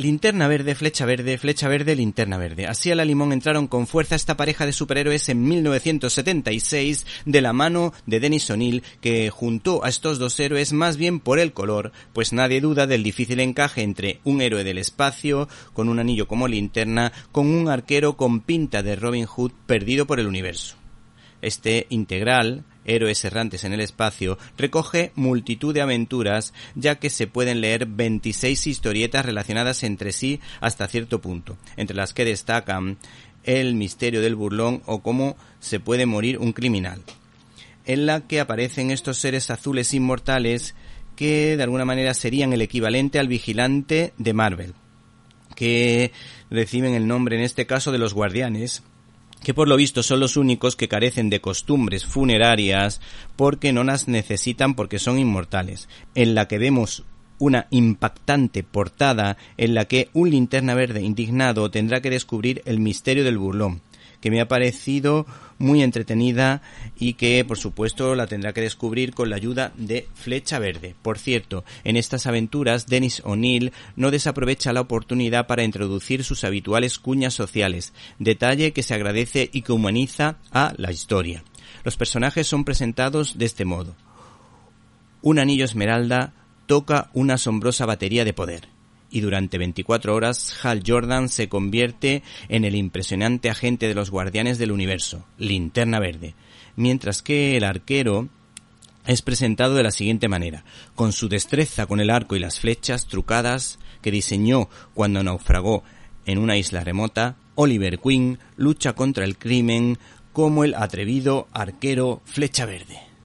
Linterna verde, flecha verde, flecha verde, linterna verde. Así a la limón entraron con fuerza esta pareja de superhéroes en 1976 de la mano de Dennis O'Neill que juntó a estos dos héroes más bien por el color, pues nadie duda del difícil encaje entre un héroe del espacio con un anillo como linterna con un arquero con pinta de Robin Hood perdido por el universo. Este integral Héroes errantes en el espacio, recoge multitud de aventuras, ya que se pueden leer 26 historietas relacionadas entre sí hasta cierto punto, entre las que destacan el misterio del burlón o cómo se puede morir un criminal, en la que aparecen estos seres azules inmortales que de alguna manera serían el equivalente al vigilante de Marvel, que reciben el nombre en este caso de los guardianes, que por lo visto son los únicos que carecen de costumbres funerarias porque no las necesitan porque son inmortales, en la que vemos una impactante portada en la que un linterna verde indignado tendrá que descubrir el misterio del burlón, que me ha parecido muy entretenida y que por supuesto la tendrá que descubrir con la ayuda de Flecha Verde. Por cierto, en estas aventuras Dennis O'Neill no desaprovecha la oportunidad para introducir sus habituales cuñas sociales, detalle que se agradece y que humaniza a la historia. Los personajes son presentados de este modo. Un anillo esmeralda toca una asombrosa batería de poder y durante 24 horas Hal Jordan se convierte en el impresionante agente de los guardianes del universo, Linterna Verde, mientras que el arquero es presentado de la siguiente manera, con su destreza con el arco y las flechas trucadas que diseñó cuando naufragó en una isla remota, Oliver Queen lucha contra el crimen como el atrevido arquero Flecha Verde.